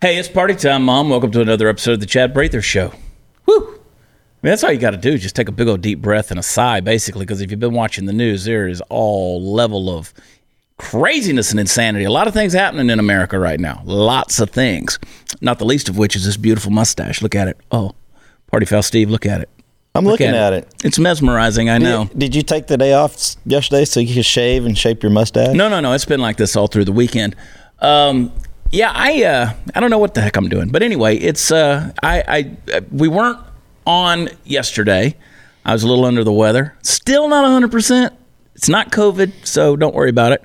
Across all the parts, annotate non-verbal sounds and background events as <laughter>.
Hey, it's party time, Mom. Welcome to another episode of the Chad Prather Show. Woo! I mean, that's all you got to do. Just take a big old deep breath and a sigh, basically, because if you've been watching the news, there is all level of craziness and insanity. A lot of things happening in America right now. Lots of things. Not the least of which is this beautiful mustache. Look at it. Oh, Party Foul Steve, look at it. I'm Look looking at it. It's mesmerizing, I know. Did you take the day off yesterday so you could shave and shape your mustache? No, no, no. It's been like this all through the weekend. Um, yeah, I uh, I don't know what the heck I'm doing, but anyway, it's uh, I, I uh, we weren't on yesterday. I was a little under the weather. Still not 100. percent It's not COVID, so don't worry about it.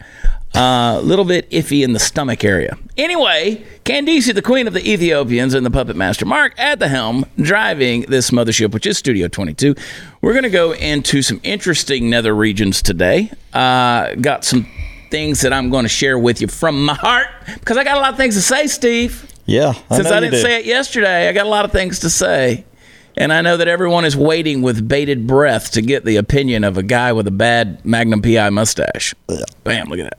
A little bit iffy in the stomach area. Anyway, Candace, the queen of the Ethiopians, and the puppet master Mark at the helm, driving this mothership, which is Studio 22. We're going to go into some interesting nether regions today. Uh, got some things that I'm going to share with you from my heart because I got a lot of things to say, Steve. Yeah. Since know I didn't do. say it yesterday, I got a lot of things to say. And I know that everyone is waiting with bated breath to get the opinion of a guy with a bad Magnum PI mustache. Bam, look at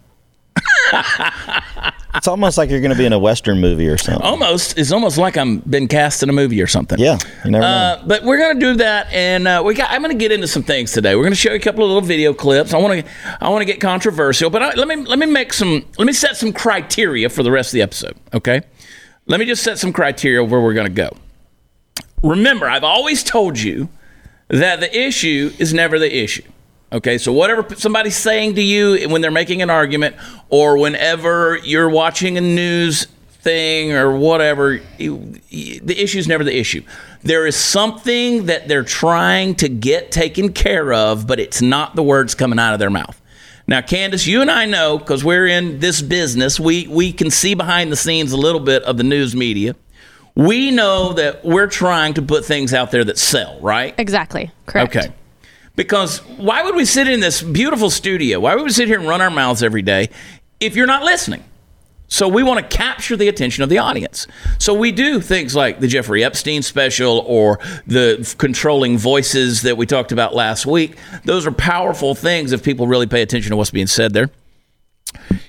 that. <laughs> It's almost like you're going to be in a Western movie or something. Almost, it's almost like I'm been cast in a movie or something. Yeah. You never know. Uh, but we're gonna do that, and uh, we got. I'm gonna get into some things today. We're gonna show you a couple of little video clips. I want to. I want to get controversial, but I, let me let me make some. Let me set some criteria for the rest of the episode. Okay. Let me just set some criteria where we're gonna go. Remember, I've always told you that the issue is never the issue. Okay, so whatever somebody's saying to you when they're making an argument, or whenever you're watching a news thing or whatever, the issue is never the issue. There is something that they're trying to get taken care of, but it's not the words coming out of their mouth. Now, Candace, you and I know because we're in this business, we, we can see behind the scenes a little bit of the news media. We know that we're trying to put things out there that sell, right? Exactly. Correct. Okay. Because why would we sit in this beautiful studio? Why would we sit here and run our mouths every day if you're not listening? So we want to capture the attention of the audience. So we do things like the Jeffrey Epstein special or the controlling voices that we talked about last week. Those are powerful things if people really pay attention to what's being said there.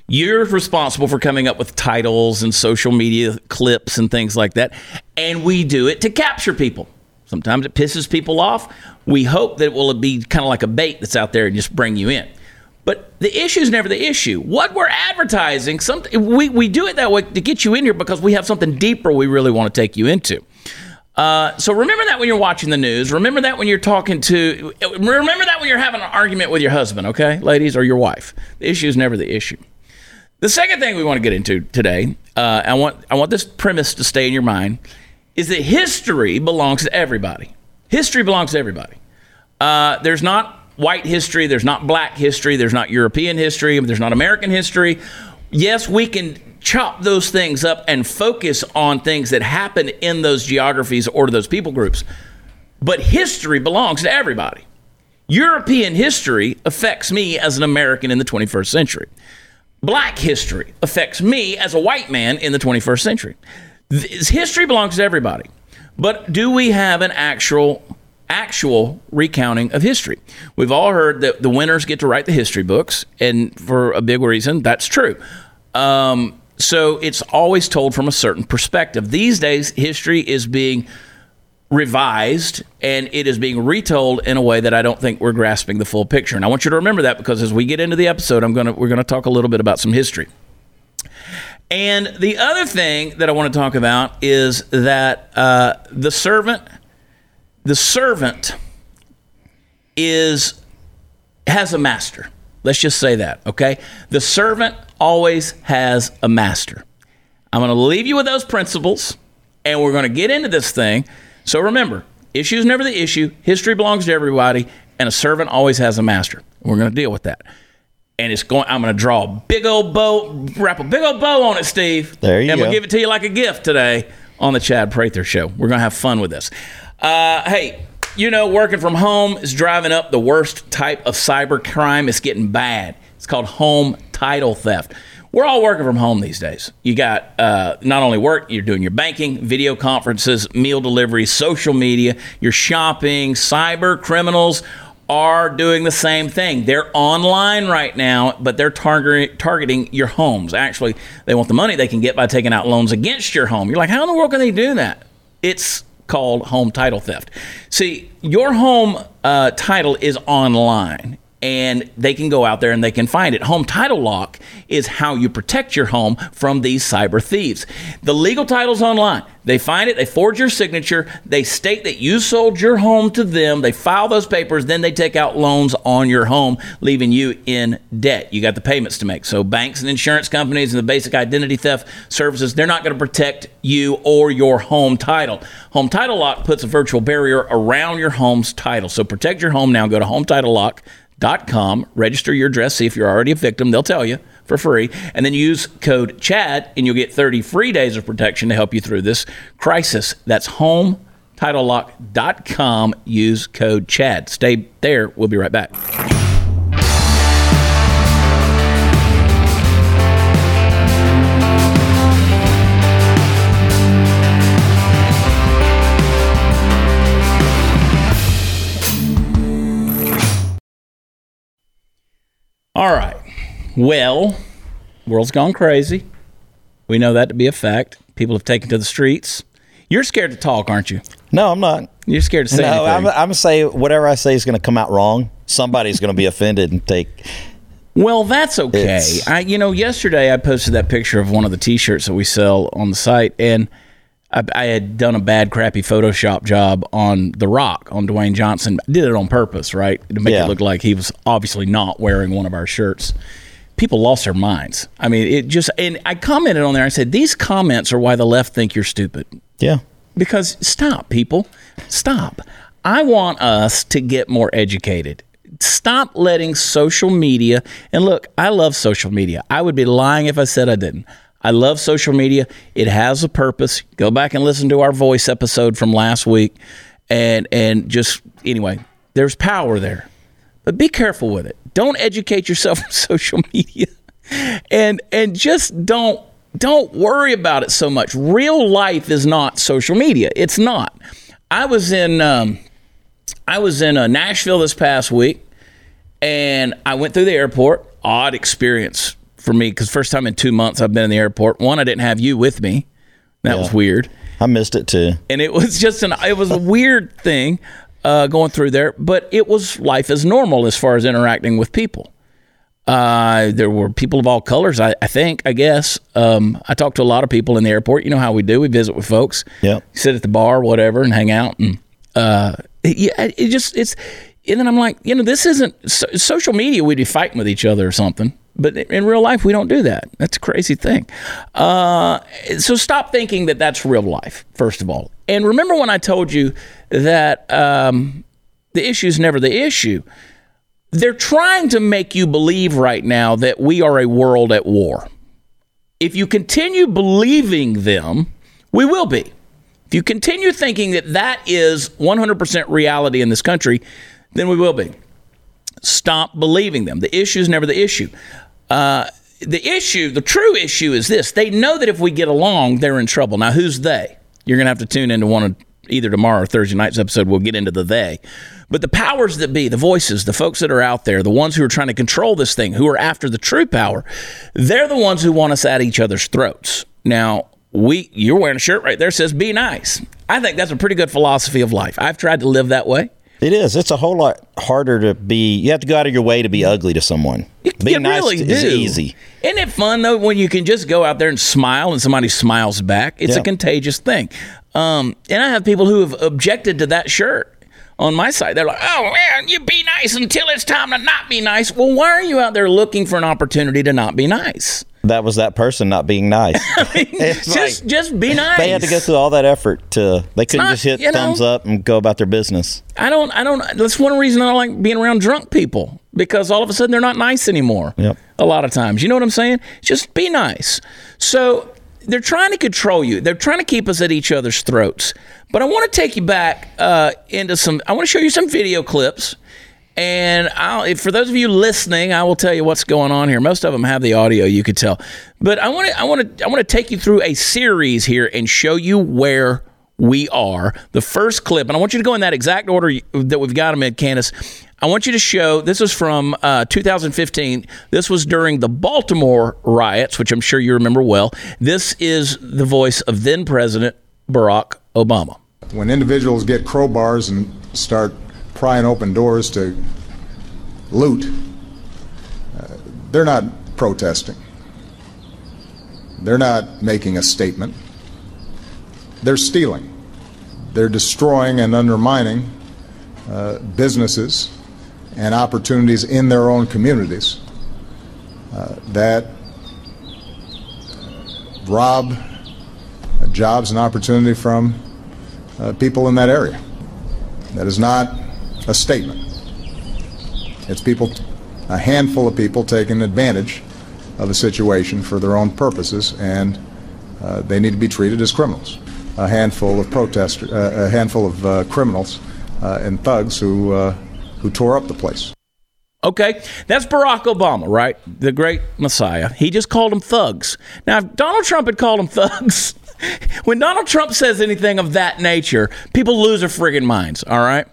You're responsible for coming up with titles and social media clips and things like that. And we do it to capture people. Sometimes it pisses people off. We hope that it will be kind of like a bait that's out there and just bring you in. But the issue is never the issue. What we're advertising, something we, we do it that way to get you in here because we have something deeper we really want to take you into. Uh, so remember that when you're watching the news. Remember that when you're talking to. Remember that when you're having an argument with your husband, okay, ladies, or your wife. The issue is never the issue. The second thing we want to get into today, uh, I want I want this premise to stay in your mind, is that history belongs to everybody. History belongs to everybody. Uh, there's not white history. There's not black history. There's not European history. There's not American history. Yes, we can chop those things up and focus on things that happen in those geographies or to those people groups. But history belongs to everybody. European history affects me as an American in the 21st century. Black history affects me as a white man in the 21st century. This history belongs to everybody. But do we have an actual actual recounting of history? We've all heard that the winners get to write the history books, and for a big reason, that's true. Um, so it's always told from a certain perspective. These days, history is being revised and it is being retold in a way that I don't think we're grasping the full picture. And I want you to remember that because as we get into the episode, I'm gonna we're gonna talk a little bit about some history. And the other thing that I want to talk about is that uh, the servant, the servant, is has a master. Let's just say that, okay? The servant always has a master. I'm going to leave you with those principles, and we're going to get into this thing. So remember, issue is never the issue. History belongs to everybody, and a servant always has a master. We're going to deal with that. And it's going. I'm going to draw a big old bow, wrap a big old bow on it, Steve. There you go. and we'll give it to you like a gift today on the Chad Prather Show. We're going to have fun with this. Uh, hey, you know, working from home is driving up the worst type of cyber crime. It's getting bad. It's called home title theft. We're all working from home these days. You got uh, not only work, you're doing your banking, video conferences, meal delivery, social media, your shopping, cyber criminals are doing the same thing. They're online right now, but they're targeting targeting your homes. Actually, they want the money they can get by taking out loans against your home. You're like, how in the world can they do that? It's called home title theft. See, your home uh, title is online and they can go out there and they can find it. Home title lock is how you protect your home from these cyber thieves. The legal title's online. They find it, they forge your signature, they state that you sold your home to them, they file those papers, then they take out loans on your home, leaving you in debt. You got the payments to make. So banks and insurance companies and the basic identity theft services, they're not going to protect you or your home title. Home title lock puts a virtual barrier around your home's title. So protect your home now. Go to home title lock com. Register your address. See if you're already a victim. They'll tell you for free. And then use code CHAD and you'll get 30 free days of protection to help you through this crisis. That's HomeTitleLock.com. Use code CHAD. Stay there. We'll be right back. All right. Well, world's gone crazy. We know that to be a fact. People have taken to the streets. You're scared to talk, aren't you? No, I'm not. You're scared to say no, anything. I'm, I'm gonna say whatever I say is gonna come out wrong. Somebody's gonna be offended and take. Well, that's okay. It's- I, you know, yesterday I posted that picture of one of the T-shirts that we sell on the site, and I, I had done a bad, crappy Photoshop job on The Rock on Dwayne Johnson. I did it on purpose, right, to make Yeah. it look like he was obviously not wearing one of our shirts. People lost their minds. I mean, it just and I commented on there. I said these comments are why the left think you're stupid Yeah. because stop people stop i want us to get more educated stop letting social media and look i love social media i would be lying if i said i didn't i love social media it has a purpose go back and listen to our voice episode from last week and and just anyway there's power there but be careful with it. Don't educate yourself <laughs> on social media, and and just don't don't worry about it so much. Real life is not social media. It's not. I was in um, I was in uh, Nashville this past week, and I went through the airport. Odd experience for me because first time in two months I've been in the airport. One, I didn't have you with me. That was weird I missed it too. and it was just an it was a weird thing uh, going through there, but it was life as normal as far as interacting with people. Uh, there were people of all colors, I, I think, I guess. Um, I talked to a lot of people in the airport. You know how we do. We visit with folks. Yep. Sit at the bar, whatever, and hang out. And uh, it, yeah, it just it's. And then I'm like, you know, this isn't so, social media. We'd be fighting with each other or something, but in real life, we don't do that. That's a crazy thing. Uh, so stop thinking that that's real life. First of all, and remember when I told you that um, the issue is never the issue they're trying to make you believe right now that we are a world at war. If you continue believing them, we will be. If you continue thinking that that is 100% reality in this country, then we will be. Stop believing them. The issue is never the issue. Uh, the issue, the true issue is this they know that if we get along, they're in trouble. Now, who's they? You're going to have to tune into one of either tomorrow or Thursday night's episode. We'll get into the they. But the powers that be, the voices, the folks that are out there, the ones who are trying to control this thing, who are after the true power, they're the ones who want us at each other's throats. Now, we you're wearing a shirt right there says be nice. I think that's a pretty good philosophy of life. I've tried to live that way. It is. It's a whole lot harder to be. You have to go out of your way to be ugly to someone. Being you nice really is do. easy. Isn't it fun though when you can just go out there and smile and somebody smiles back? It's a contagious thing. Um, and I have people who have objected to that shirt on my side. They're like, "Oh man, you be nice until it's time to not be nice." Well, why are you out there looking for an opportunity to not be nice? That was that person not being nice. <laughs> It's just like just be nice. they had to go through all that effort to. They couldn't not, just hit you know- thumbs up and go about their business. I don't. I don't. That's one reason I don't like being around drunk people because all of a sudden they're not nice anymore. Yep. A lot of times, you know what I'm saying? Just be nice. So they're trying to control you. They're trying to keep us at each other's throats. But I want to take you back uh, into some. I want to show you some video clips. And I'll, for those of you listening, I will tell you what's going on here. Most of them have the audio, you could tell. But I want to, I want to, I want to take you through a series here and show you where we are. The first clip, and I want you to go in that exact order that we've got them in, Candace. I want you to show this is from uh, 2015. This was during the Baltimore riots, which I'm sure you remember well. This is the voice of then President Barack Obama. When individuals get crowbars and start prying open doors to loot, uh, they're not protesting. They're not making a statement. They're stealing. They're destroying and undermining uh, businesses and opportunities in their own communities uh, that rob jobs and opportunity from uh, people in that area. That is not a statement. It's people, a handful of people taking advantage of a situation for their own purposes, and uh, they need to be treated as criminals. A handful of protesters, uh, a handful of uh, criminals uh, and thugs who uh, who tore up the place. Okay, that's Barack Obama, right? The great Messiah. He just called them thugs. Now, if Donald Trump had called them <laughs> thugs, when Donald Trump says anything of that nature, people lose their friggin' minds, all right?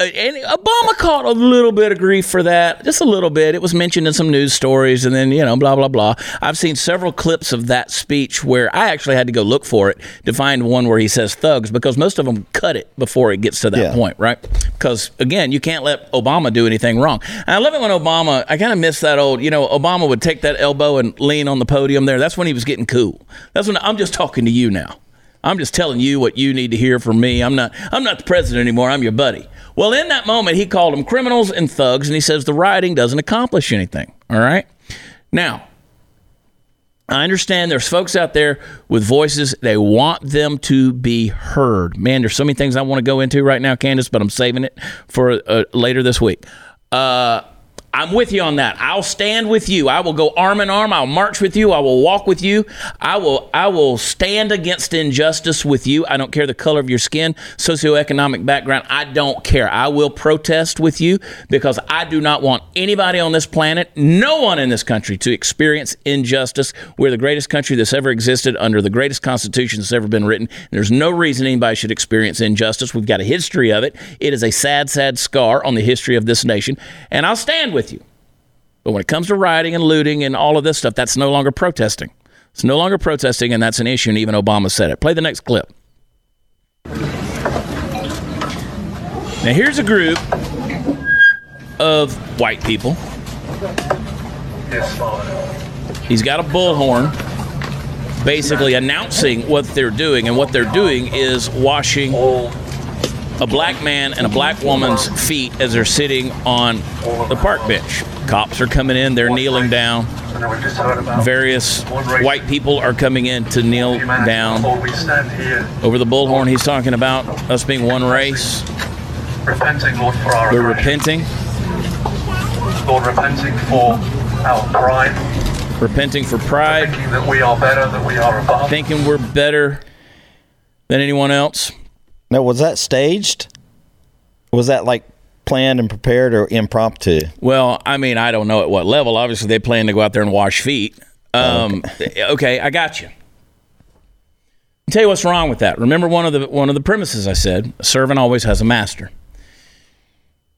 Uh, and Obama caught a little bit of grief for that, just a little bit. It was mentioned in some news stories, and then you know, blah blah blah. I've seen several clips of that speech where I actually had to go look for it to find one where he says thugs because most of them cut it before it gets to that Yeah. point, right? Because again, you can't let Obama do anything wrong. And I love it when Obama. I kind of miss that old. You know, Obama would take that elbow and lean on the podium there. That's when he was getting cool. That's when I'm just talking to you now. I'm just telling you what you need to hear from me. I'm not I'm not the president anymore. I'm your buddy. Well, in that moment, he called them criminals and thugs, and he says the rioting doesn't accomplish anything. All right. Now, I understand there's folks out there with voices. They want them to be heard. Man, there's so many things I want to go into right now, Candace, but I'm saving it for uh, later this week. Uh, I'm with you on that. I'll stand with you. I will go arm in arm. I'll march with you. I will walk with you. I will I will stand against injustice with you. I don't care the color of your skin, socioeconomic background. I don't care. I will protest with you because I do not want anybody on this planet, no one in this country to experience injustice. We're the greatest country that's ever existed under the greatest constitution that's ever been written. There's no reason anybody should experience injustice. We've got a history of it. It is a sad, sad scar on the history of this nation, and I'll stand with. But when it comes to rioting and looting and all of this stuff, that's no longer protesting. It's no longer protesting, and that's an issue, and even Obama said it. Play the next clip. Now, here's a group of white people. He's got a bullhorn basically announcing what they're doing, and what they're doing is washing a black man and a black woman's feet as they're sitting on the park bench. Cops are coming in, they're kneeling down. Various white people are coming in to kneel down. We stand here Over the bullhorn, he's talking about us being one race. repenting, Lord, for our We're repenting, Lord, repenting for our pride, repenting for pride, thinking that we are better, that we are above. thinking we're better than anyone else. Now, was that staged? Was that like planned and prepared or impromptu? Well, I mean, I don't know at what level. Obviously, they plan to go out there and wash feet. Um, <laughs> okay. I got you. I'll tell you what's wrong with that. Remember one of the one of the premises I said: a servant always has a master.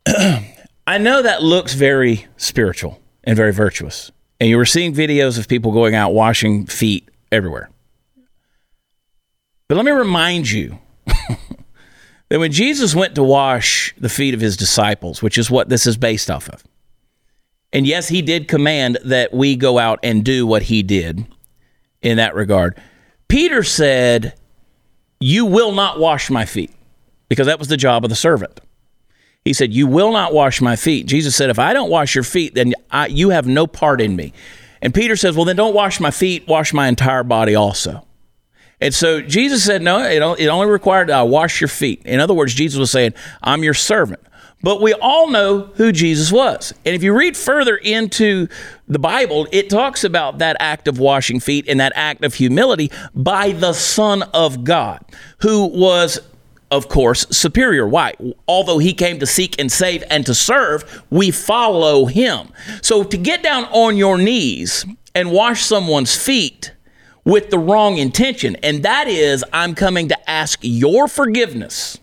<clears throat> I know that looks very spiritual and very virtuous, and you were seeing videos of people going out washing feet everywhere. But let me remind you that when Jesus went to wash the feet of his disciples, which is what this is based off of, and yes, he did command that we go out and do what he did in that regard. Peter said, You will not wash my feet, because that was the job of the servant. He said, You will not wash my feet. Jesus said, If I don't wash your feet, then I, you have no part in me. And Peter says, Well, then don't wash my feet, wash my entire body also. And so Jesus said, No, it only, required I wash your feet. In other words, Jesus was saying, I'm your servant. But we all know who Jesus was. And if you read further into the Bible, it talks about that act of washing feet and that act of humility by the Son of God, who was, of course, superior. Why? Although he came to seek and save and to serve, we follow him. So to get down on your knees and wash someone's feet, with the wrong intention, and that is, I'm coming to ask your forgiveness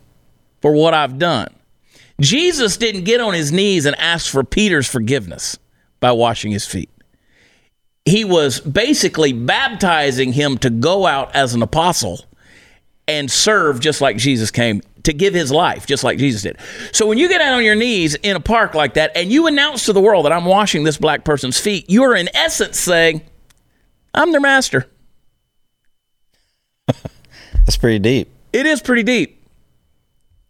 for what I've done. Jesus didn't get on his knees and ask for Peter's forgiveness by washing his feet. He was basically baptizing him to go out as an apostle and serve just like Jesus came to give his life just like Jesus did. So when you get out on your knees in a park like that and you announce to the world that I'm washing this black person's feet, you're in essence saying, I'm their master. That's pretty deep. It is pretty deep.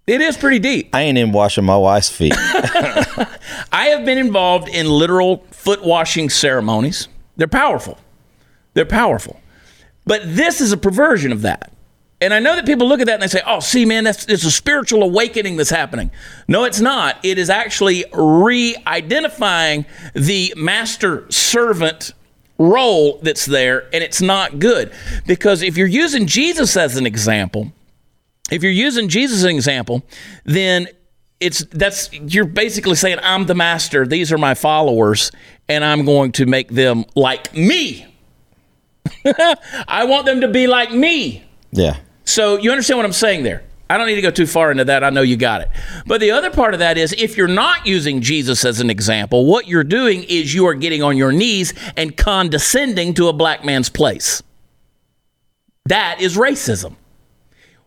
It is pretty deep. I ain't even washing my wife's feet. <laughs> I have been involved in literal foot washing ceremonies. They're powerful. They're powerful. But this is a perversion of that. And I know that people look at that and they say, "Oh, see, man, that's it's a spiritual awakening that's happening." No, it's not. It is actually re-identifying the master servant role that's there, and it's not good because if you're using Jesus as an example, if you're using Jesus as an example, then it's that's you're basically saying I'm the master. These are my followers, and I'm going to make them like me. <laughs> I want them to be like me. yeah. So you understand what I'm saying there? I don't need to go too far into that. I know you got it. But the other part of that is if you're not using Jesus as an example, what you're doing is you are getting on your knees and condescending to a black man's place. That is racism.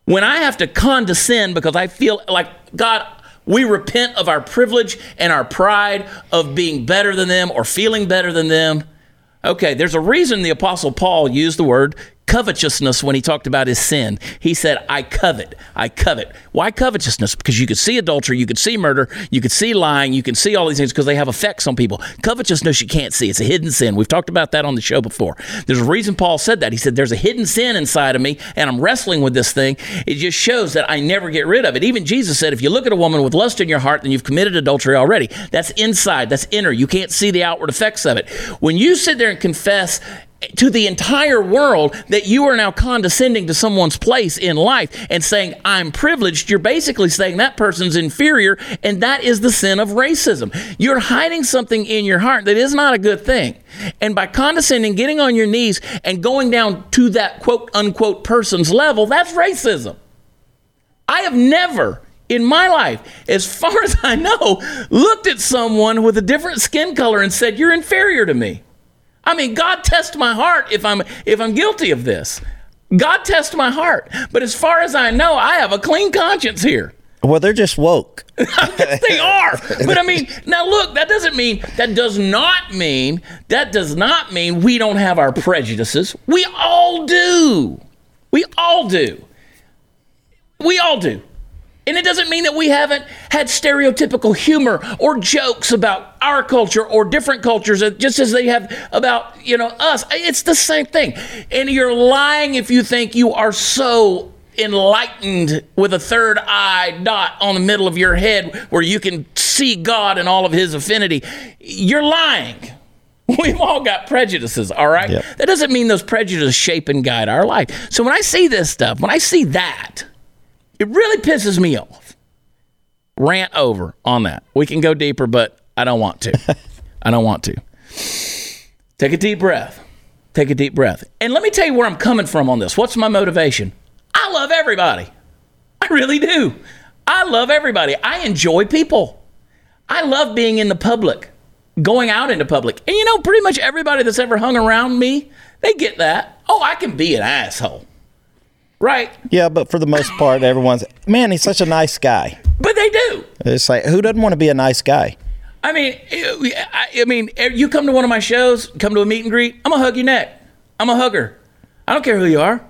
When I have to condescend because I feel like, God, we repent of our privilege and our pride of being better than them or feeling better than them. Okay, there's a reason the Apostle Paul used the word covetousness when he talked about his sin. He said, I covet, I covet. Why covetousness? Because you could see adultery, you could see murder, you could see lying, you can see all these things because they have effects on people. Covetousness you can't see, it's a hidden sin. We've talked about that on the show before. There's a reason Paul said that. He said, There's a hidden sin inside of me, and I'm wrestling with this thing. It just shows that I never get rid of it. Even Jesus said, If you look at a woman with lust in your heart, then you've committed adultery already. That's inside, that's inner. You can't see the outward effects of it. When you sit there and confess, to the entire world that you are now condescending to someone's place in life and saying, I'm privileged, you're basically saying that person's inferior, and that is the sin of racism. You're hiding something in your heart that is not a good thing. And by condescending, getting on your knees, and going down to that quote unquote person's level, that's racism. I have never in my life, as far <laughs> as I know, looked at someone with a different skin color and said, You're inferior to me. I mean, God test my heart if I'm if I'm guilty of this. God test my heart. But as far as I know, I have a clean conscience here. Well, they're just woke. <laughs> they are. But I mean, <laughs> now look, that doesn't mean that does not mean that does not mean we don't have our prejudices. We all do. We all do. We all do. And it doesn't mean that we haven't had stereotypical humor or jokes about our culture or different cultures, uh, just as they have about, you know, us. It's the same thing. And you're lying if you think you are so enlightened with a third eye dot on the middle of your head where you can see God and all of his affinity. You're lying. <laughs> We've all got prejudices, all right? Yep. That doesn't mean those prejudices shape and guide our life. So when I see this stuff, when I see that, it really pisses me off. Rant over on that. We can go deeper, but I don't want to. <laughs> I don't want to. Take a deep breath. Take a deep breath. And let me tell you where I'm coming from on this. What's my motivation? I love everybody. I really do. I love everybody. I enjoy people. I love being in the public, going out into public. And you know, pretty much everybody that's ever hung around me, they get that. Oh, I can be an asshole. Right? Yeah, but for the most part, everyone's man. He's such a nice guy. But they do. It's like who doesn't want to be a nice guy? I mean, I, I mean, er, you come to one of my shows, come to a meet and greet, I'm gonna hug your neck. I'm a hugger. I don't care who you are.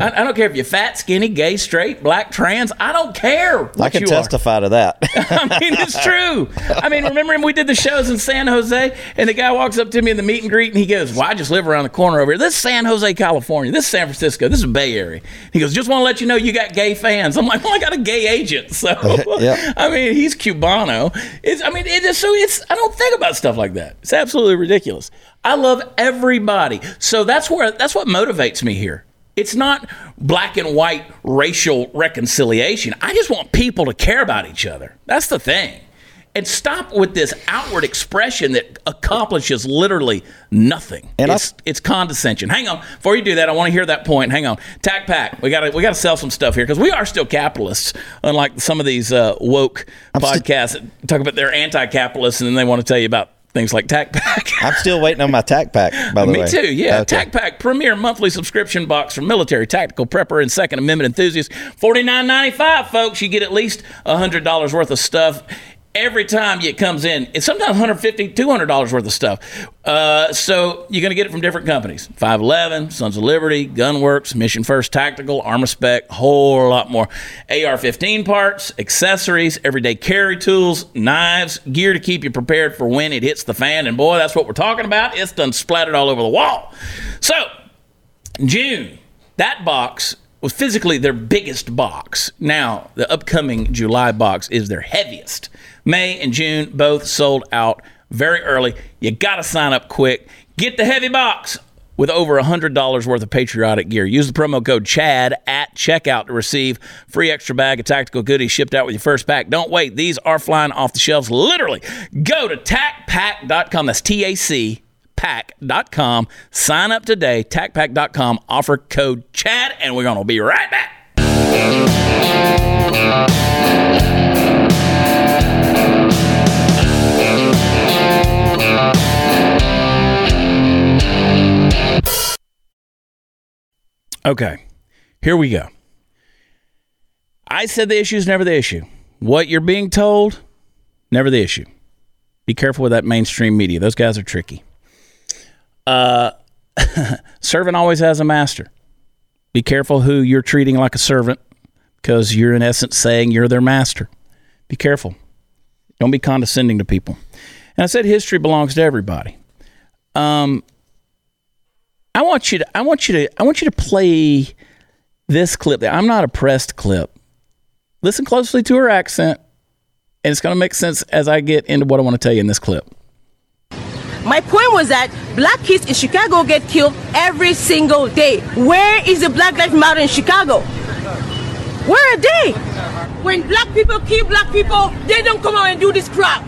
I, I don't care if you're fat, skinny, gay, straight, black, trans. I don't care. What I can you testify to that. <laughs> I mean, it's true. I mean, remember when we did the shows in San Jose, and the guy walks up to me in the meet and greet, and he goes, "Well, I just live around the corner over here. This is San Jose, California. This is San Francisco. This is Bay Area." He goes, "Just want to let you know you got gay fans." I'm like, "Well, I got a gay agent." So, <laughs> Yeah. I mean, he's Cubano. It's, I mean, it's so it's. I don't think about stuff like that. It's absolutely ridiculous. I love everybody. So that's where that's what motivates me here. It's not black and white racial reconciliation. I just want people to care about each other. That's the thing. and stop with this outward expression that accomplishes literally nothing. And I- it's, it's condescension. Hang on, before you do that, I want to hear that point. Hang on, Tac Pack, we got to we got to sell some stuff here because we are still capitalists, unlike some of these uh, woke podcasts that talk about they're anti-capitalists and then they want to tell you about things like Tac Pack. <laughs> I'm still waiting on my tac pack, by the Me way. Me too, yeah. Okay. Tac Pack Premier Monthly Subscription Box for military, tactical prepper, and Second Amendment enthusiasts. Forty nine ninety five, folks. You get at least hundred dollars worth of stuff every time it comes in. It's sometimes 150 200 dollars worth of stuff. Uh, so you're going to get it from different companies: 511, Sons of Liberty, Gunworks, Mission First Tactical, Armor Spec, whole lot more. AR-15 parts, accessories, everyday carry tools, knives, gear to keep you prepared for when it hits the fan. And boy, that's what we're talking about. It's done splattered all over the wall. So June, that box was physically their biggest box. Now, the upcoming July box is their heaviest. May and June both sold out very early. You got to sign up quick. Get the heavy box with over $100 worth of patriotic gear. Use the promo code CHAD at checkout to receive free extra bag of tactical goodies shipped out with your first pack. Don't wait. These are flying off the shelves literally. Go to tacpack.com. That's T A C pack.com. Sign up today, tacpack.com, offer code CHAD, and we're going to be right back. Okay, here we go. I said the issue is never the issue. What you're being told, never the issue. Be careful with that mainstream media. Those guys are tricky. Uh, <laughs> servant always has a master. Be careful who you're treating like a servant because you're, in essence, saying you're their master. Be careful. Don't be condescending to people. And I said history belongs to everybody. Um, I want you to. I want you to. I want you to play this clip. I'm not a pressed clip. Listen closely to her accent, and it's going to make sense as I get into what I want to tell you in this clip. My point was that black kids in Chicago get killed every single day. Where is the Black Lives Matter in Chicago? Where are they? When black people kill black people, they don't come out and do this crap.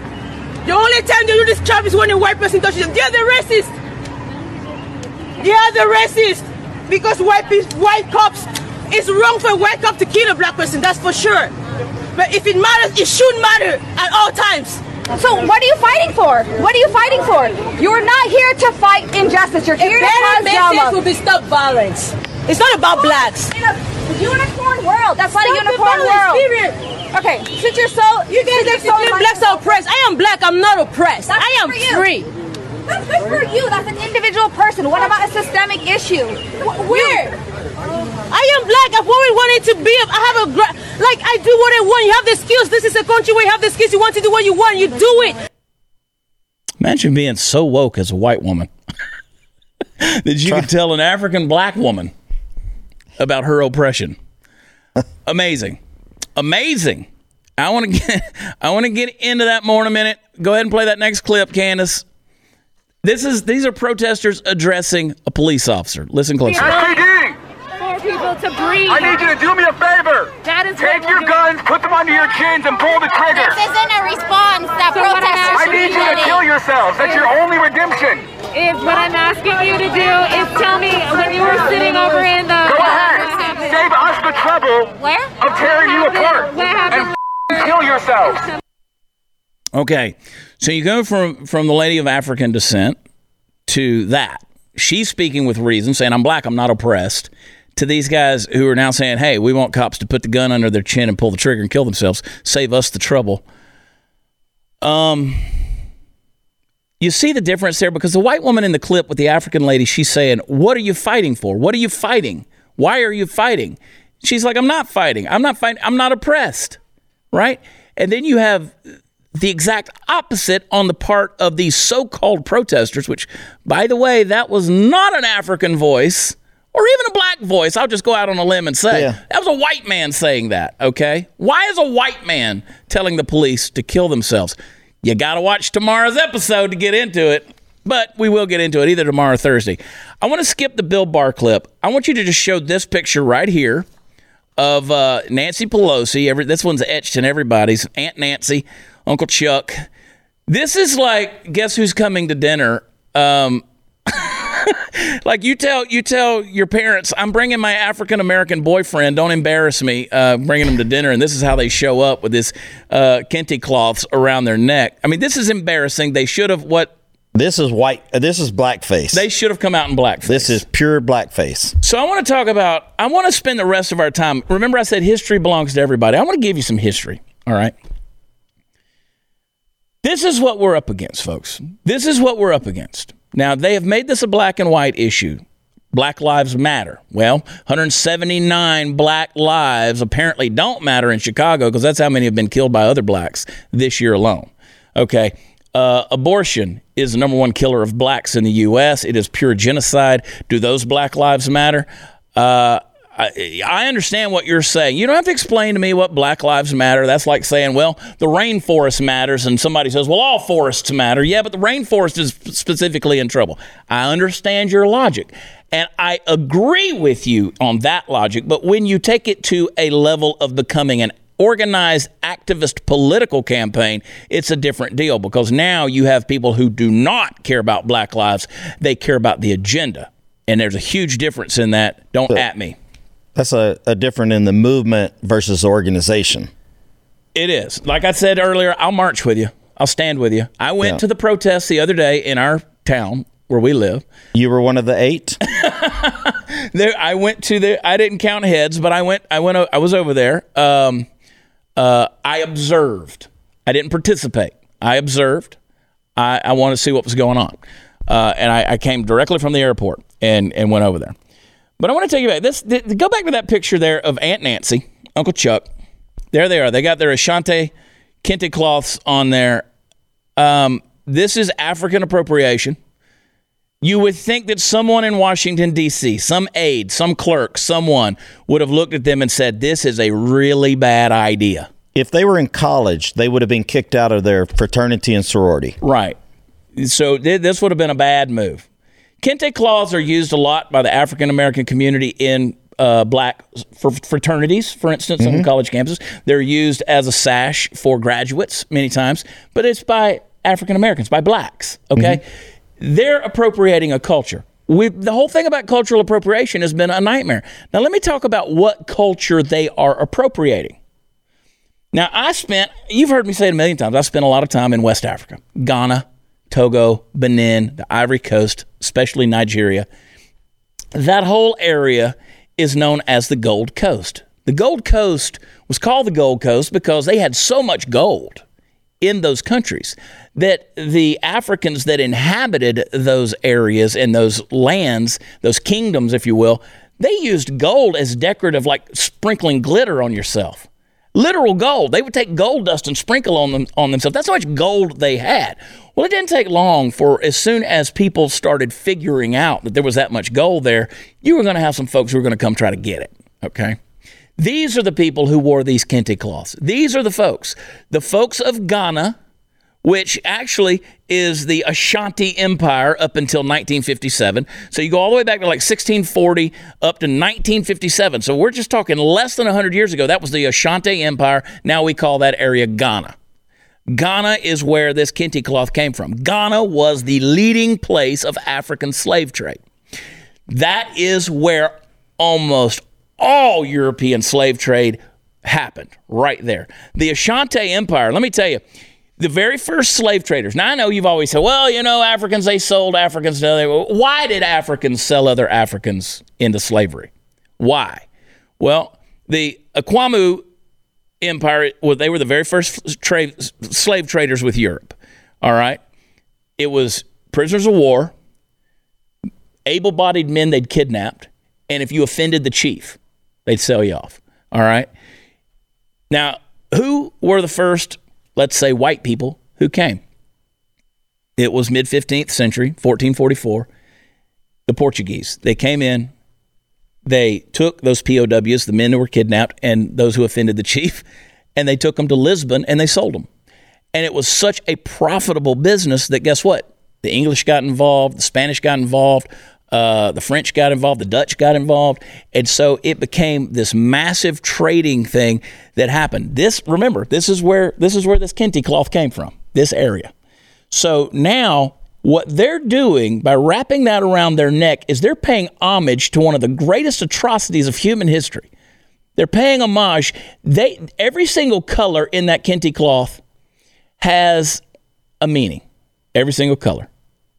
The only time they do this crap is when a white person touches them. They are the racist. They are the racist. Because white white cops, it's wrong for a white cop to kill a black person, that's for sure. But if it matters, it should matter at all times. So what are you fighting for? What are you fighting for? You're not here to fight injustice. You're here to better cause drama. will be stop violence. It's not about blacks. In a unicorn world. That's not a unicorn world. period. Okay, since you're so You guys are so blacks are oppressed. I am black. I'm not oppressed. That's I am you. free. That's good for you. That's an individual person. What about a systemic issue? Wh- Where? I am black. I've always wanted to be. I have a gra- like I do what I want. You have the skills. This is a country where you have the skills. You want to do what you want. You do it. Imagine being so woke as a white woman <laughs> that you could tell an African black woman about her oppression. <laughs> Amazing, amazing. I want to get <laughs> I want to get into that more in a minute. Go ahead and play that next clip, Candace. This is these are protesters addressing a police officer. Listen closely. SPD, for people to breathe. I need you to do me a favor. That is Take your doing. guns, put them under your chins, and pull the trigger. This isn't a response that So what I'm protesters I need be you to kill yourselves. That's your only redemption. Is what I'm asking you to do is tell me when you were sitting over in the. Go ahead. Save us the trouble Where? of tearing you apart. What happened? And kill yourselves. Okay, so you go from from the lady of African descent to that. She's speaking with reason, saying, "I'm black. I'm not oppressed." To these guys who are now saying, "Hey, we want cops to put the gun under their chin and pull the trigger and kill themselves. Save us the trouble." Um, you see the difference there because the white woman in the clip with the African lady, she's saying, "What are you fighting for? What are you fighting? Why are you fighting?" She's like, "I'm not fighting. I'm not fighting. I'm not oppressed." Right? And then you have the exact opposite on the part of these so-called protesters, which, by the way, that was not an African voice or even a black voice. I'll just go out on a limb and say Yeah. that was a white man saying that. Okay, why is a white man telling the police to kill themselves? You got to watch tomorrow's episode to get into it. But we will get into it either tomorrow or Thursday. I want to skip the Bill Barr clip. I want you to just show this picture right here of uh, Nancy Pelosi. Every this one's etched in everybody's Aunt Nancy Uncle Chuck. This is like, guess who's coming to dinner? Um, <laughs> like you tell you tell your parents, I'm bringing my African American boyfriend. Don't embarrass me. Uh, bringing him to dinner, and this is how they show up with this uh, kente cloths around their neck. I mean, this is embarrassing. They should have what This is white. uh, This is blackface. they should have come out in blackface. this is pure blackface. So I want to talk about. I want to spend the rest of our time. Remember, I said history belongs to everybody. I want to give you some history. All right. This is what we're up against, folks. This is what we're up against. Now they have made this a black and white issue. Black lives matter. Well, 179 black lives apparently don't matter in Chicago because that's how many have been killed by other blacks this year alone. Okay. Uh, abortion is the number one killer of blacks in the U.S. It is pure genocide. Do those black lives matter? Uh, I, I understand what you're saying. You don't have to explain to me what Black Lives Matter. That's like saying, well, the rainforest matters, and somebody says, well, all forests matter. Yeah, but the rainforest is specifically in trouble. I understand your logic, and I agree with you on that logic. But when you take it to a level of becoming an organized activist political campaign, it's a different deal because now you have people who do not care about black lives, they care about the agenda. And there's a huge difference in that. Don't at me. That's a, a different in the movement versus organization. It is. Like I said earlier, I'll march with you. I'll stand with you. I went Yeah. to the protests the other day in our town where we live. You were one of the eight. <laughs> There, I went to the. I didn't count heads, but I went. I went. I was over there. Um, uh, I observed. I didn't participate. I observed. I, I wanted to see what was going on, uh, and I, I came directly from the airport and and went over there. But I want to take you back. This th- go back to that picture there of Aunt Nancy, Uncle Chuck. There they are. They got their Ashanti kente cloths on there. Um, this is African appropriation. You would think that someone in Washington, D.C., some aide, some clerk, someone would have looked at them and said, This is a really bad idea. if they were in college, they would have been kicked out of their fraternity and sorority. Right. So th- this would have been a bad move. Kente cloths are used a lot by the African American community in uh, black for fraternities, for instance, on college campuses. They're used as a sash for graduates many times, but it's by African Americans, by blacks. Okay, they're appropriating a culture. We, the whole thing about cultural appropriation has been a nightmare. Now, let me talk about what culture they are appropriating. Now, I spent, you've heard me say it a million times, I spent a lot of time in West Africa, Ghana, Togo, Benin, the Ivory Coast, especially Nigeria. That whole area is known as the Gold Coast. The Gold Coast was called the Gold Coast because they had so much gold in those countries that the Africans that inhabited those areas and those lands, those kingdoms, if you will, they used gold as decorative, like sprinkling glitter on yourself. Literal gold. They would take gold dust and sprinkle on them on themselves. That's how much gold they had. Well, it didn't take long for as soon as people started figuring out that there was that much gold there, you were going to have some folks who were going to come try to get it. Okay. These are the people who wore these kente cloths. These are the folks. The folks of Ghana, which actually is the Ashanti Empire up until 1957. So you go all the way back to like 1640 up to 1957. So we're just talking less than 100 years ago. That was the Ashanti Empire. Now we call that area Ghana. Ghana is where this kente cloth came from. Ghana was the leading place of African slave trade. That is where almost all European slave trade happened, right there. The Ashanti Empire, let me tell you, the very first slave traders. Now, I know you've always said, well, you know, Africans, they sold Africans to other. Why did Africans sell other Africans into slavery? Why? Well, the Akwamu Empire, well, they were the very first trade, slave traders with Europe. All right. It was prisoners of war, able bodied men they'd kidnapped, and if you offended the chief, they'd sell you off. All right. Now, who were the first, let's say, white people who came? It was mid 15th century, 1444. The Portuguese. They came in, they took those POWs, the men who were kidnapped, and those who offended the chief, <laughs> and they took them to Lisbon and they sold them. And it was such a profitable business that guess what? The English got involved, the Spanish got involved, Uh, the French got involved, the Dutch got involved, and so it became this massive trading thing that happened. This, remember, this is where this is where this kente cloth came from. This area. So now what they're doing by wrapping that around their neck is they're paying homage to one of the greatest atrocities of human history. They're paying homage. They every single color in that kente cloth has a meaning. Every single color.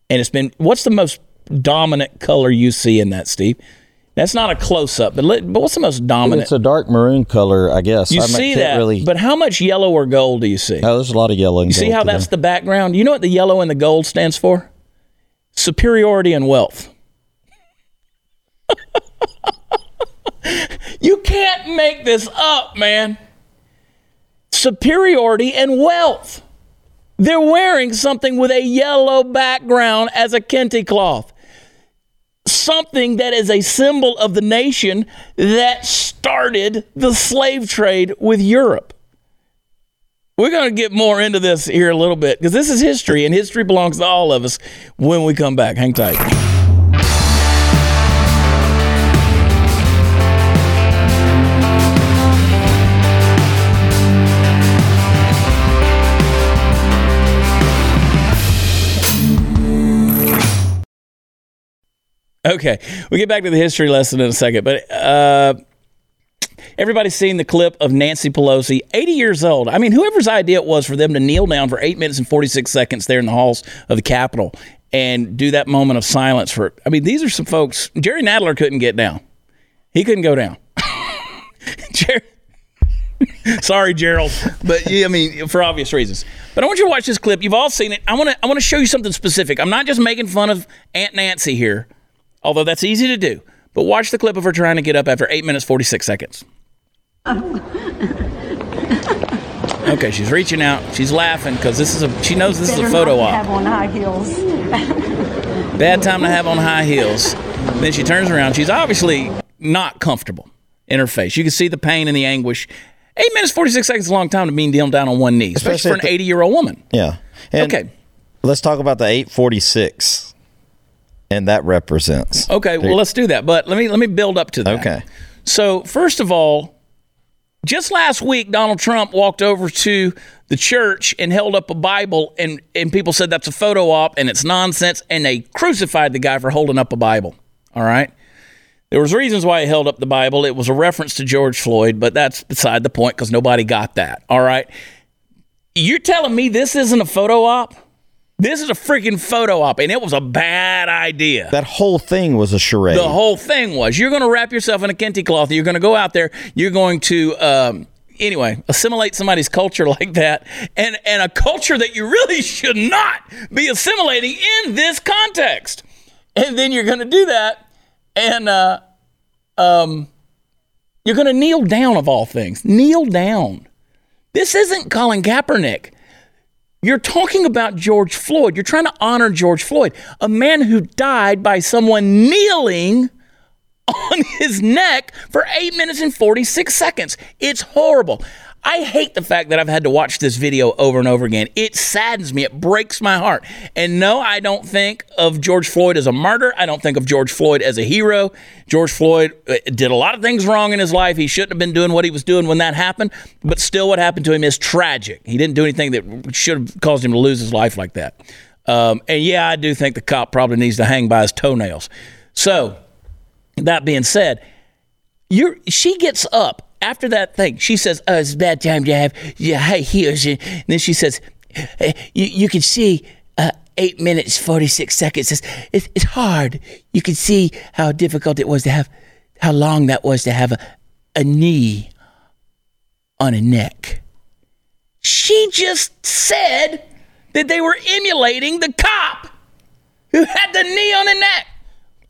And it's been what's the most dominant color you see in that, Steve? That's not a close up, but, let- but what's the most dominant? It's a dark maroon color, I guess. you I see that, Really, but how much yellow or gold do you see? oh, there's a lot of yellow. And You see how that's them. the background? You know what the yellow and the gold stands for? Superiority and wealth. <laughs> you can't make this up, man. Superiority and wealth. They're wearing something with a yellow background as a kente cloth. Something that is a symbol of the nation that started the slave trade with Europe. We're going to get more into this here a little bit because this is history and history belongs to all of us when we come back. Hang tight. Okay, we'll get back to the history lesson in a second, but uh, everybody's seen the clip of Nancy Pelosi, 80 years old. I mean, whoever's idea it was for them to kneel down for eight minutes and 46 seconds there in the halls of the Capitol and do that moment of silence for. I mean, these are some folks. Jerry Nadler couldn't get down. He couldn't go down. <laughs> Jerry. Sorry, Gerald, but yeah, I mean, for obvious reasons. But I want you to watch this clip. You've all seen it. I want to. I want to show you something specific. I'm not just making fun of Aunt Nancy here, although that's easy to do. But watch the clip of her trying to get up after eight minutes forty six seconds. <laughs> Okay, she's reaching out. She's laughing because this is a. She knows this is a photo op. Have on high heels. <laughs> Bad time to have on high heels. Then she turns around. She's obviously not comfortable in her face. You can see the pain and the anguish. Eight minutes, 46 seconds is a long time to be kneeling down on one knee, especially, Especially for an 80 year old woman. Yeah. And Okay. Let's talk about the 846, and that represents. Okay, well, let's do that. But let me let me build up to that. Okay. So, first of all, just last week, Donald Trump walked over to the church and held up a Bible, and, and people said that's a photo op and it's nonsense, and they crucified the guy for holding up a Bible. All right. There was reasons why he held up the Bible. It was a reference to George Floyd, but that's beside the point because nobody got that. All right. You're telling me this isn't a photo op? This is a freaking photo op, and it was a bad idea. That whole thing was a charade. The whole thing was you're going to wrap yourself in a kente cloth. You're going to go out there. You're going to um, anyway assimilate somebody's culture <laughs> like that, and and a culture that you really should not be assimilating in this context. And then you're going to do that, and uh, um, you're going to kneel down of all things. Kneel down. This isn't Colin Kaepernick. You're talking about George Floyd. You're trying to honor George Floyd, a man who died by someone kneeling <laughs> on his neck for eight minutes and 46 seconds. It's horrible. I hate the fact that I've had to watch this video over and over again. It saddens me. It breaks my heart. And no, I don't think of George Floyd as a martyr. I don't think of George Floyd as a hero. George Floyd uh, did a lot of things wrong in his life. He shouldn't have been doing what he was doing when that happened. But still, what happened to him is tragic. He didn't do anything that should have caused him to lose his life like that. Um, and yeah, I do think the cop probably needs to hang by his toenails. So, that being said, you're she gets up after that thing. She says, "Oh, it's a bad time to have your high heels." And then she says, "Eh, "You you can see." Uh, Eight minutes, 46 seconds. It's, it's, it's hard. You can see how difficult it was to have, how long that was to have a, a knee on a neck. She just said that they were emulating the cop who had the knee on the neck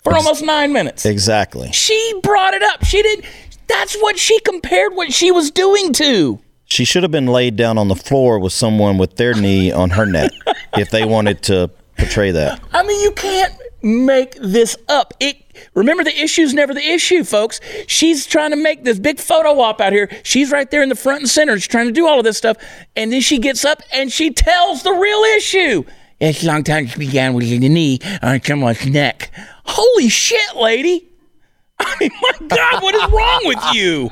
for almost nine minutes. Exactly. She brought it up. She did. That's what she compared what she was doing to. She should have been laid down on the floor with someone with their knee on her neck <laughs> if they wanted to portray that. I mean, you can't make this up. It remember the issue's never the issue, folks. She's trying to make this big photo op out here. She's right there in the front and center. She's trying to do all of this stuff, and then she gets up and she tells the real issue. It's a long time she began with the knee on someone's neck. Holy shit, lady! I <laughs> mean, my God, what is wrong with you?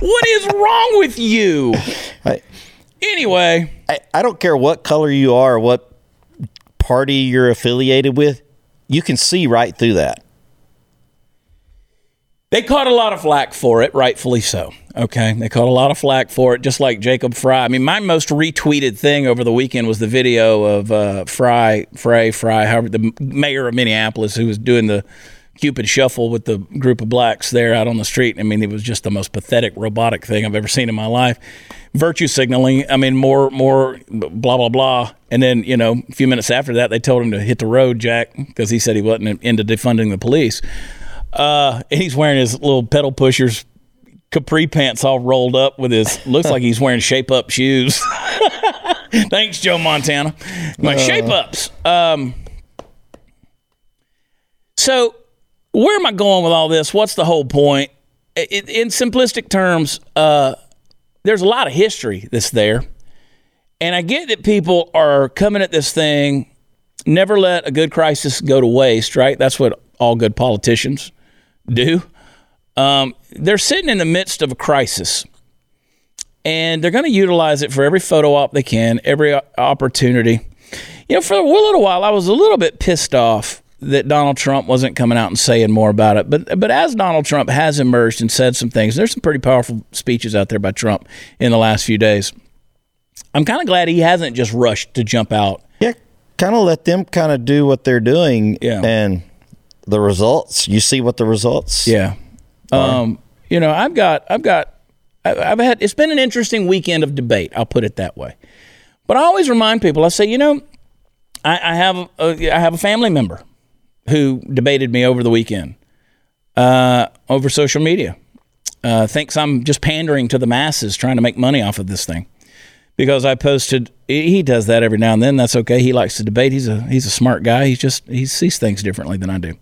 What is wrong with you? I, Anyway, I, I don't care what color you are, what party you're affiliated with. You can see right through that. They caught a lot of flack for it, rightfully so. Okay. They caught a lot of flack for it, just like Jacob Frey. I mean, my most retweeted thing over the weekend was the video of uh, Fry, Frey, Fry, however, the mayor of Minneapolis who was doing the Cupid shuffle with the group of blacks there out on the street. I mean, it was just the most pathetic, robotic thing I've ever seen in my life. Virtue signaling. I mean, more, more, blah blah blah. And then, you know, a few minutes after that, they told him to hit the road, Jack, because he said he wasn't into defunding the police. Uh, and he's wearing his little pedal pushers capri pants all rolled up with his looks like he's wearing shape up shoes. <laughs> Thanks, Joe Montana. My shape ups. Um, so where am I going with all this? What's the whole point? In simplistic terms, uh, there's a lot of history that's there. And I get that people are coming at this thing, never let a good crisis go to waste, right? That's what all good politicians do. Um, they're sitting in the midst of a crisis and they're going to utilize it for every photo op they can, every opportunity. You know, for a little while, I was a little bit pissed off that Donald Trump wasn't coming out and saying more about it. But but as Donald Trump has emerged and said some things, there's some pretty powerful speeches out there by Trump in the last few days. I'm kind of glad he hasn't just rushed to jump out. Yeah, kind of let them kind of do what they're doing. Yeah. And the results, you see what the results. Yeah. Um, you know, I've got, I've got, I've had, it's been an interesting weekend of debate. I'll put it that way. But I always remind people, I say, you know, I, I have, a, I have a family member who debated me over the weekend uh, over social media. Uh, thinks I'm just pandering to the masses, trying to make money off of this thing. Because I posted, he does that every now and then. That's okay. He likes to debate. He's a he's a smart guy. He's just he sees things differently than I do.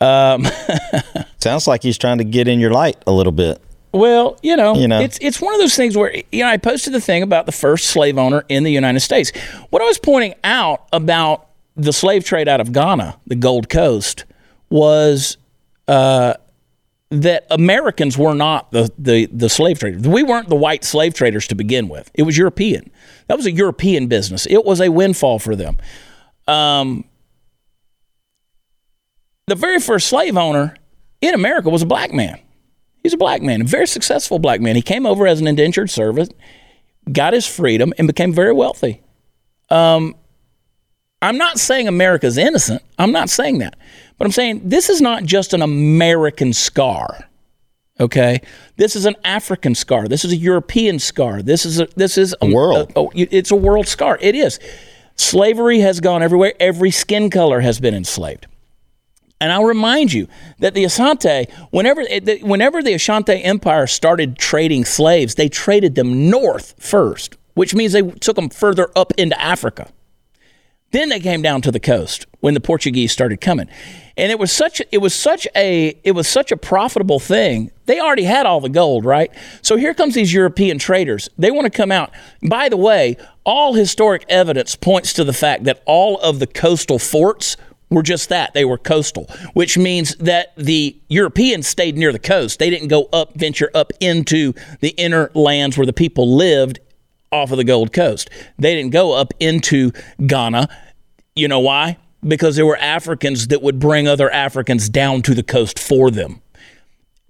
Um, <laughs> Sounds like he's trying to get in your light a little bit. Well, you know, You know. it's it's one of those things where you know I posted the thing about the first slave owner in the United States. What I was pointing out about the slave trade out of Ghana, the Gold Coast, was uh, that Americans were not the, the the slave traders. We weren't the white slave traders to begin with. It was European. That was a European business. It was a windfall for them. Um, the very first slave owner in America was a black man. He's a black man, a very successful black man. He came over as an indentured servant, got his freedom, and became very wealthy. Um, I'm not saying America's innocent. I'm not saying that. But I'm saying this is not just an American scar. Okay, this is an African scar. This is a European scar. This is a this is a World. oh, it's a world scar. It is. Slavery has gone everywhere. Every skin color has been enslaved. And I'll remind you that the Asante, whenever eh, the- whenever the Ashanti Empire started trading slaves, they traded them north first, which means they took them further up into Africa. Then they came down to the coast when the Portuguese started coming. And it was such it was such a it was such a profitable thing. They already had all the gold, right? So here comes these European traders. They want to come out. By the way, all historic evidence points to the fact that all of the coastal forts were just that. They were coastal, which means that the Europeans stayed near the coast. They didn't go up venture up into the inner lands where the people lived off of the Gold Coast. They didn't go up into Ghana. You know why? Because there were Africans that would bring other Africans down to the coast for them.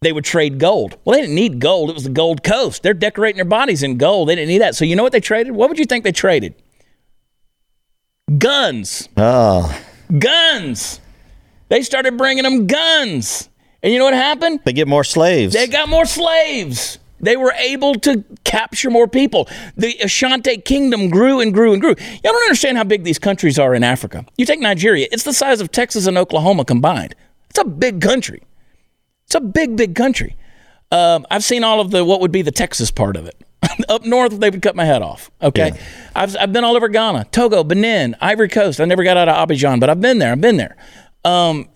They would trade gold. Well, they didn't need gold. It was the Gold Coast. They're decorating their bodies in gold. They didn't need that. So you know what they traded? What would you think they traded? Guns. Oh, Guns. They started bringing them guns. And you know what happened? they get more slaves. They got more slaves. They were able to capture more people. The Ashanti kingdom grew and grew and grew. Y'all don't understand how big these countries are in Africa. You take Nigeria, it's the size of Texas and Oklahoma combined. It's a big country. It's a big, big country. Um, I've seen all of the what would be the Texas part of it. <laughs> Up north, they would cut my head off. Okay, I've I've been all over Ghana, Togo, Benin, Ivory Coast. I never got out of Abidjan, but I've been there. I've been there. Um,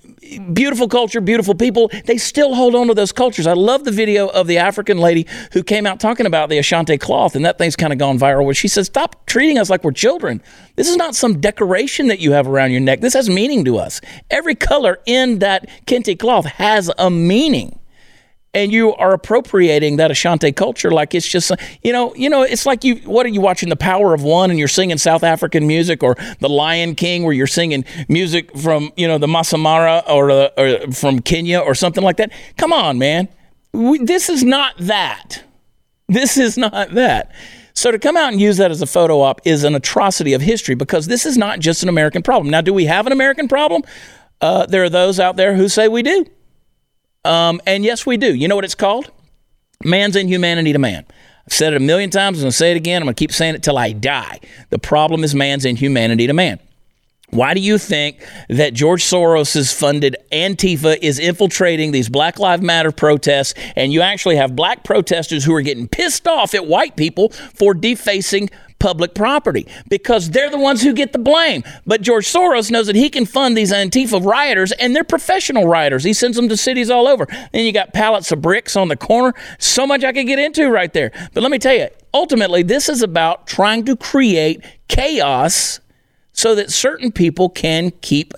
beautiful culture, beautiful people, they still hold on to those cultures. I love the video of the African lady who came out talking about the Ashanti cloth, and that thing's kind of gone viral. Where she says, "Stop treating us like we're children. This is not some decoration that you have around your neck. This has meaning to us. Every color in that kente cloth has a meaning." And you are appropriating that Ashanti culture like it's just you know you know it's like you what are you watching the Power of One and you're singing South African music or the Lion King where you're singing music from you know the Masai Mara or, uh, or from Kenya or something like that. Come on, man, we, this is not that. This is not that. So to come out and use that as a photo op is an atrocity of history because this is not just an American problem. Now, do we have an American problem? Uh, there are those out there who say we do. Um, and yes, we do. You know what it's called? Man's inhumanity to man. I've said it a million times. I'm going to say it again. I'm going to keep saying it till I die. The problem is man's inhumanity to man. Why do you think that George Soros' funded Antifa is infiltrating these Black Lives Matter protests, and you actually have black protesters who are getting pissed off at white people for defacing public property because they're the ones who get the blame. But George Soros knows that he can fund these Antifa rioters, and they're professional rioters. He sends them to cities all over. Then you got pallets of bricks on the corner. So much I could get into right there. But let me tell you, ultimately, this is about trying to create chaos so that certain people can keep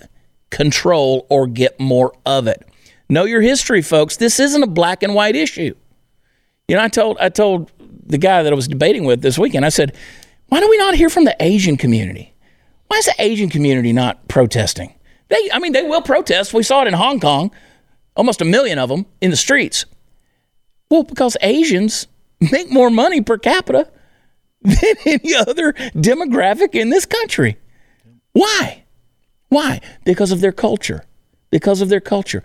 control or get more of it. Know your history, folks. This isn't a black and white issue. You know, I told I told the guy that I was debating with this weekend. I said, "Why do we not hear from the Asian community? Why is the Asian community not protesting? They, I mean, they will protest. We saw it in Hong Kong, almost a million of them in the streets. Well, because Asians make more money per capita <laughs> than any other demographic in this country. Why? Why? Because of their culture. Because of their culture.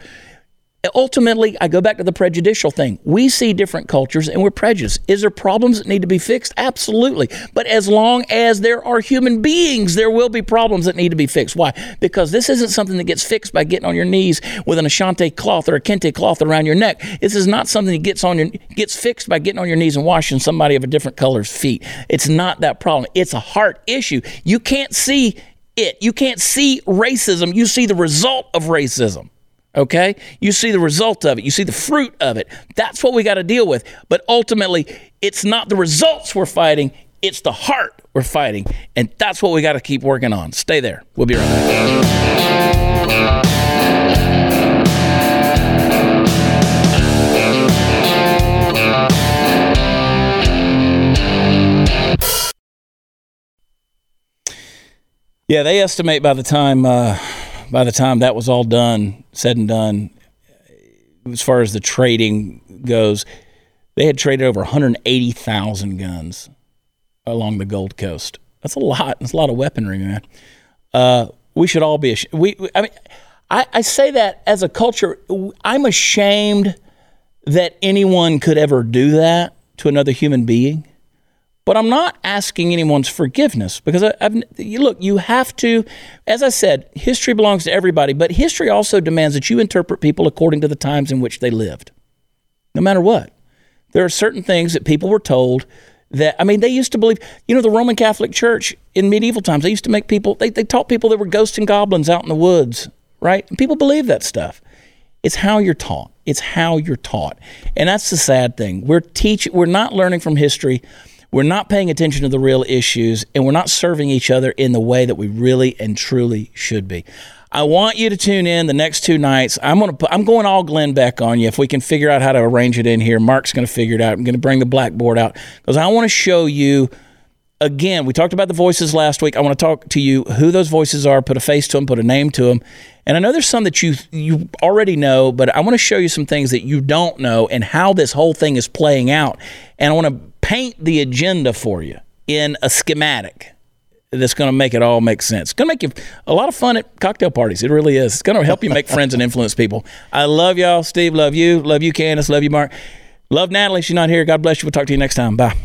Ultimately, I go back to the prejudicial thing. We see different cultures and we're prejudiced. Is there problems that need to be fixed? Absolutely. But as long as there are human beings, there will be problems that need to be fixed. Why? Because this isn't something that gets fixed by getting on your knees with an Ashanti cloth or a kente cloth around your neck. This is not something that gets on your gets fixed by getting on your knees and washing somebody of a different color's feet. It's not that problem. It's a heart issue. You can't see it. You can't see racism. You see the result of racism. Okay? You see the result of it. You see the fruit of it. That's what we got to deal with. But ultimately, it's not the results we're fighting, it's the heart we're fighting. And that's what we got to keep working on. Stay there. We'll be right back. Yeah, they estimate by the time uh, by the time that was all done, said and done, as far as the trading goes, they had traded over 180,000 guns along the Gold Coast. That's a lot. That's a lot of weaponry, man. Uh, we should all be ashamed. We, I mean, I, I say that as a culture. I'm ashamed that anyone could ever do that to another human being. But I'm not asking anyone's forgiveness because I, have look, you have to, as I said, history belongs to everybody, but history also demands that you interpret people according to the times in which they lived, no matter what. There are certain things that people were told that, I mean, they used to believe, you know, the Roman Catholic Church in medieval times, they used to make people, they, they taught people there were ghosts and goblins out in the woods, right? And people believe that stuff. It's how you're taught. It's how you're taught. And that's the sad thing. We're teaching, we're not learning from history we're not paying attention to the real issues and we're not serving each other in the way that we really and truly should be. I want you to tune in the next two nights. I'm gonna put, I'm going all Glenn Beck on you. If we can figure out how to arrange it in here, Mark's going to figure it out. I'm going to bring the blackboard out because I want to show you. Again, we talked about the voices last week. I want to talk to you who those voices are, put a face to them, put a name to them. And I know there's some that you you already know, but I want to show you some things that you don't know and how this whole thing is playing out. And I want to paint the agenda for you in a schematic that's going to make it all make sense. It's going to make you a lot of fun at cocktail parties. It really is. It's going to help you make <laughs> friends and influence people. I love y'all. Steve, love you. Love you, Candace. Love you, Mark. Love Natalie. She's not here. God bless you. We'll talk to you next time. Bye.